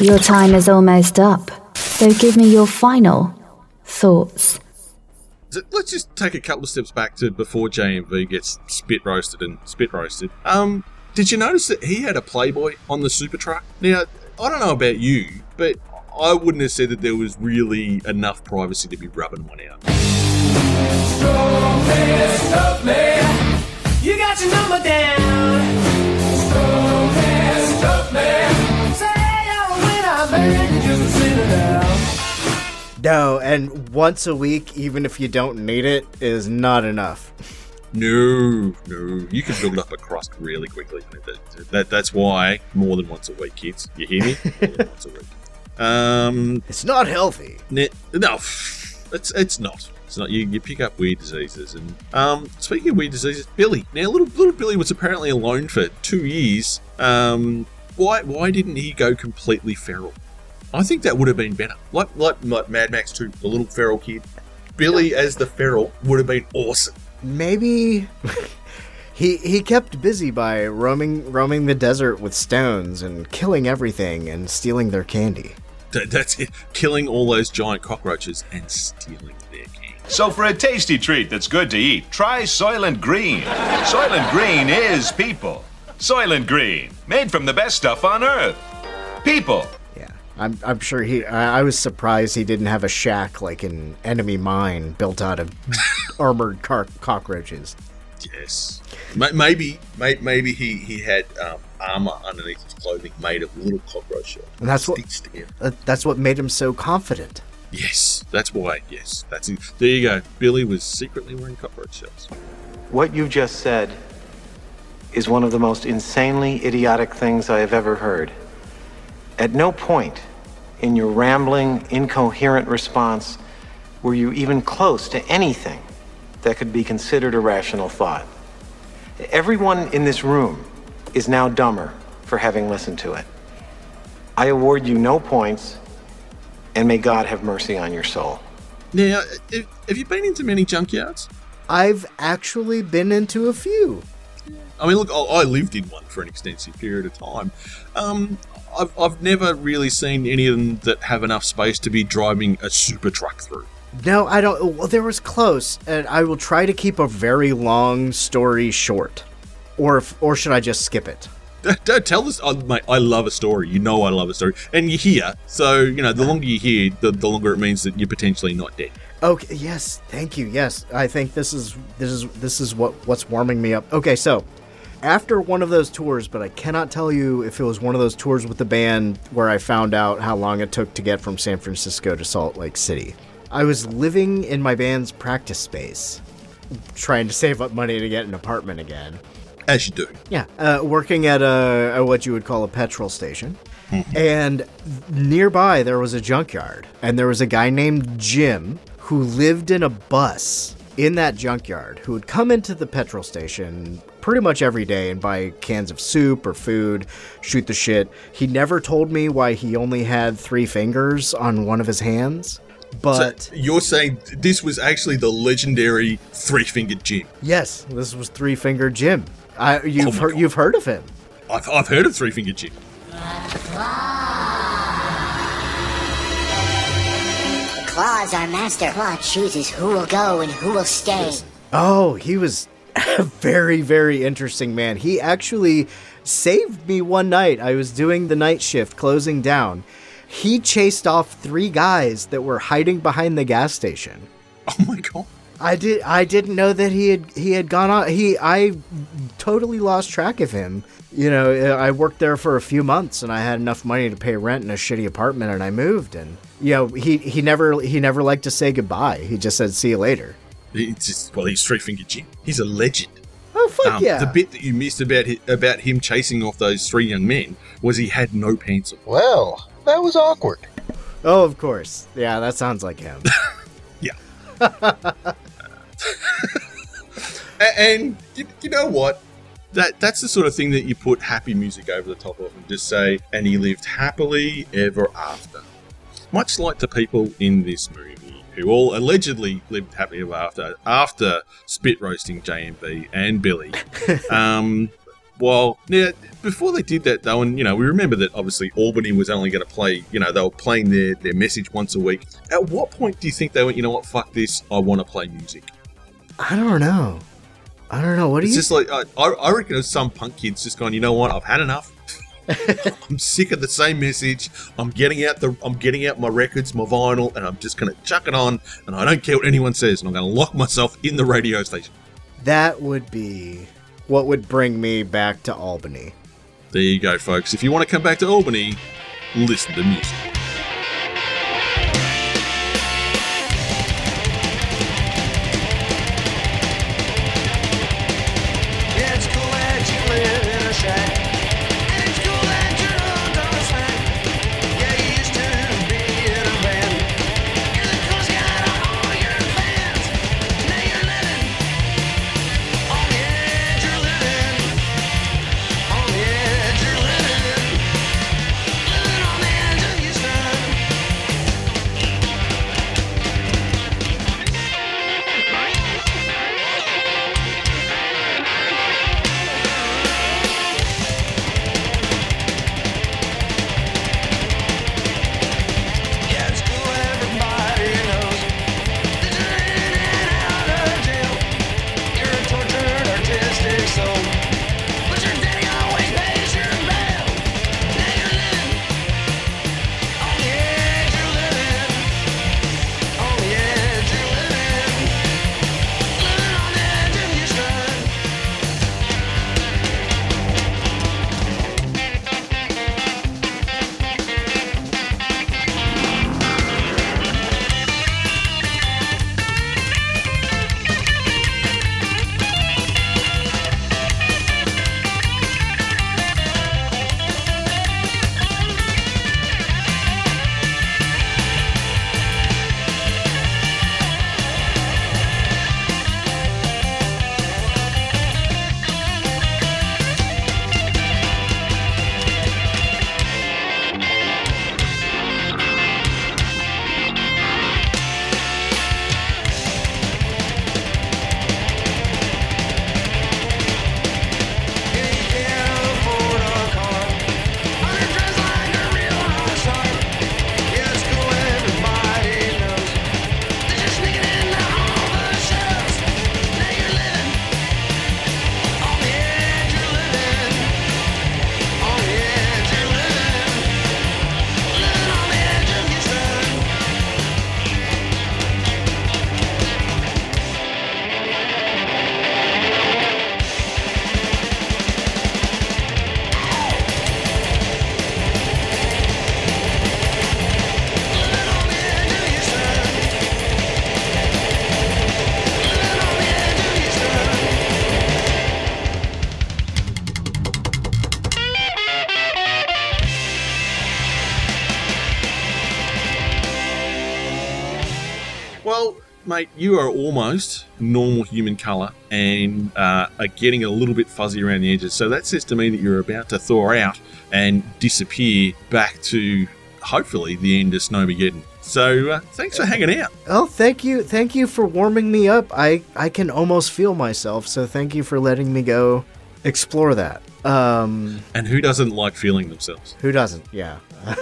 Your time is almost up, so give me your final thoughts. So let's just take a couple of steps back to before JMV gets spit roasted and spit roasted. Um, did you notice that he had a Playboy on the super truck? Now, I don't know about you, but I wouldn't have said that there was really enough privacy to be rubbing one out. Stop me. You got your number down. Stop me, No, and once a week, even if you don't need it, is not enough. No, no, you can build up a crust really quickly. That, that, that's why more than once a week, kids. You hear me? More than once a week. Um, it's not healthy. Ne- no, it's it's not. It's not. You, you pick up weird diseases, and um, speaking of weird diseases, Billy. Now, little little Billy was apparently alone for two years. Um, why why didn't he go completely feral? I think that would have been better. Like like, like Mad Max 2, the little feral kid. Billy as the feral would have been awesome. Maybe he he kept busy by roaming roaming the desert with stones and killing everything and stealing their candy. That, that's it. Killing all those giant cockroaches and stealing their candy. So for a tasty treat that's good to eat, try Soylent Green. Soylent Green is people. Soylent Green, made from the best stuff on earth. People. I'm I'm sure he. I, I was surprised he didn't have a shack like an enemy mine built out of armored car- cockroaches. Yes. Ma- Maybe, maybe he he had um, armor underneath his clothing made of little cockroach shells. And that's what Sticks together. that's what made him so confident. Yes, that's why. Yes, that's it. There you go. Billy was secretly wearing cockroach shells. What you just said is one of the most insanely idiotic things I have ever heard. At no point in your rambling, incoherent response were you even close to anything that could be considered a rational thought. Everyone in this room is now dumber for having listened to it. I award you no points, and may God have mercy on your soul. Now, have, have you been into many junkyards? I've actually been into a few. I mean, look, I, I lived in one for an extensive period of time. Um, I've, I've never really seen any of them that have enough space to be driving a super truck through. No, I don't. Well, there was close, and I will try to keep a very long story short, or if, or should I just skip it? Don't tell this, oh, mate. I love a story. You know, I love a story, and you hear. So you know, the longer you hear, the, the longer it means that you're potentially not dead. Okay. Yes. Thank you. Yes. I think this is this is this is what what's warming me up. Okay. So after one of those tours, but I cannot tell you if it was one of those tours with the band where I found out how long it took to get from San Francisco to Salt Lake City. I was living in my band's practice space, trying to save up money to get an apartment again. As you do. Yeah, uh, working at a, a what you would call a petrol station. And nearby there was a junkyard, and there was a guy named Jim who lived in a bus in that junkyard who would come into the petrol station pretty much every day and buy cans of soup or food, shoot the shit. He never told me why he only had three fingers on one of his hands, but So you're saying this was actually the legendary three fingered Jim. Yes, this was three fingered Jim. I, you've Oh my heard you've heard of him. I've, I've heard of three fingered Jim. Claw is our master. Claw chooses who will go and who will stay. Oh, he was a very, very interesting man. He actually saved me one night. I was doing the night shift, closing down. He chased off three guys that were hiding behind the gas station. Oh my god! I did. I didn't know that he had he had gone on. He I totally lost track of him. You know, I worked there for a few months, and I had enough money to pay rent in a shitty apartment, and I moved. And you know, he he never he never liked to say goodbye. He just said, "See you later." It's just, well, he's three fingered Jim. He's a legend. Oh fuck Um, yeah! The bit that you missed about hi- about him chasing off those three young men was he had no pants on. Well, that was awkward. Oh, of course. Yeah, that sounds like him. yeah. A- and you, you know what? That that's the sort of thing that you put happy music over the top of and just say, and he lived happily ever after. Much like the people in this movie who all allegedly lived happily ever after after spit roasting JMV and Billy. um, well, now before they did that though, and you know, we remember that obviously Albany was only going to play, you know, they were playing their their message once a week. At what point do you think they went, you know what, fuck this, I want to play music? I don't know. I don't know. What do you? it's just like I, I I reckon it was some punk kids just going, you know what, I've had enough. I'm sick of the same message. I'm getting out the I'm getting out my records, my vinyl, and I'm just gonna chuck it on, and I don't care what anyone says, and I'm gonna lock myself in the radio station. that would be what would bring me back to Albany. There you go, folks. If you want to come back to Albany, listen to music. Mate, you are almost normal human color and uh, are getting a little bit fuzzy around the edges. So that says to me that you're about to thaw out and disappear back to hopefully the end of Snowmageddon. So uh, thanks for hanging out. Oh, thank you, thank you for warming me up. I I can almost feel myself, so thank you for letting me go explore that. Um, And who doesn't like feeling themselves? who doesn't? Yeah.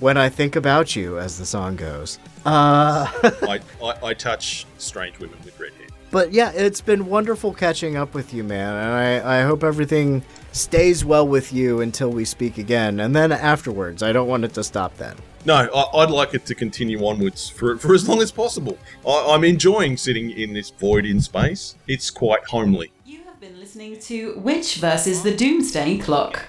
when I think about you, as the song goes. Uh, I, I, I touch strange women with red hair. but yeah, it's been wonderful catching up with you, man. And I, I hope everything stays well with you until we speak again. And then afterwards, I don't want it to stop then. No, I, I'd like it to continue onwards for, for as long as possible. I, I'm enjoying sitting in this void in space. It's quite homely. You have been listening to Wych versus the Doomsday Clock,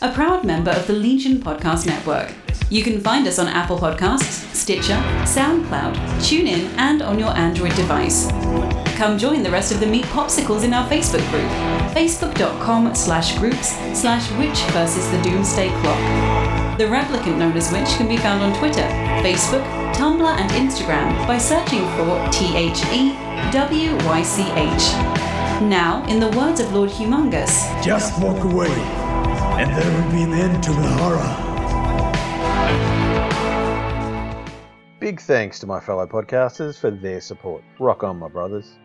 a proud member of the Legion Podcast Network. You can find us on Apple Podcasts, Stitcher, SoundCloud, TuneIn, and on your Android device. Come join the rest of the Meat Popsicles in our Facebook group, facebook.com slash groups slash Wych versus the Doomsday Clock. The replicant known as Wych can be found on Twitter, Facebook, Tumblr, and Instagram by searching for T-H-E-W-Y-C-H. Now, in the words of Lord Humongous, Just walk away, and there will be an end to the horror. Big thanks to my fellow podcasters for their support. Rock on, my brothers.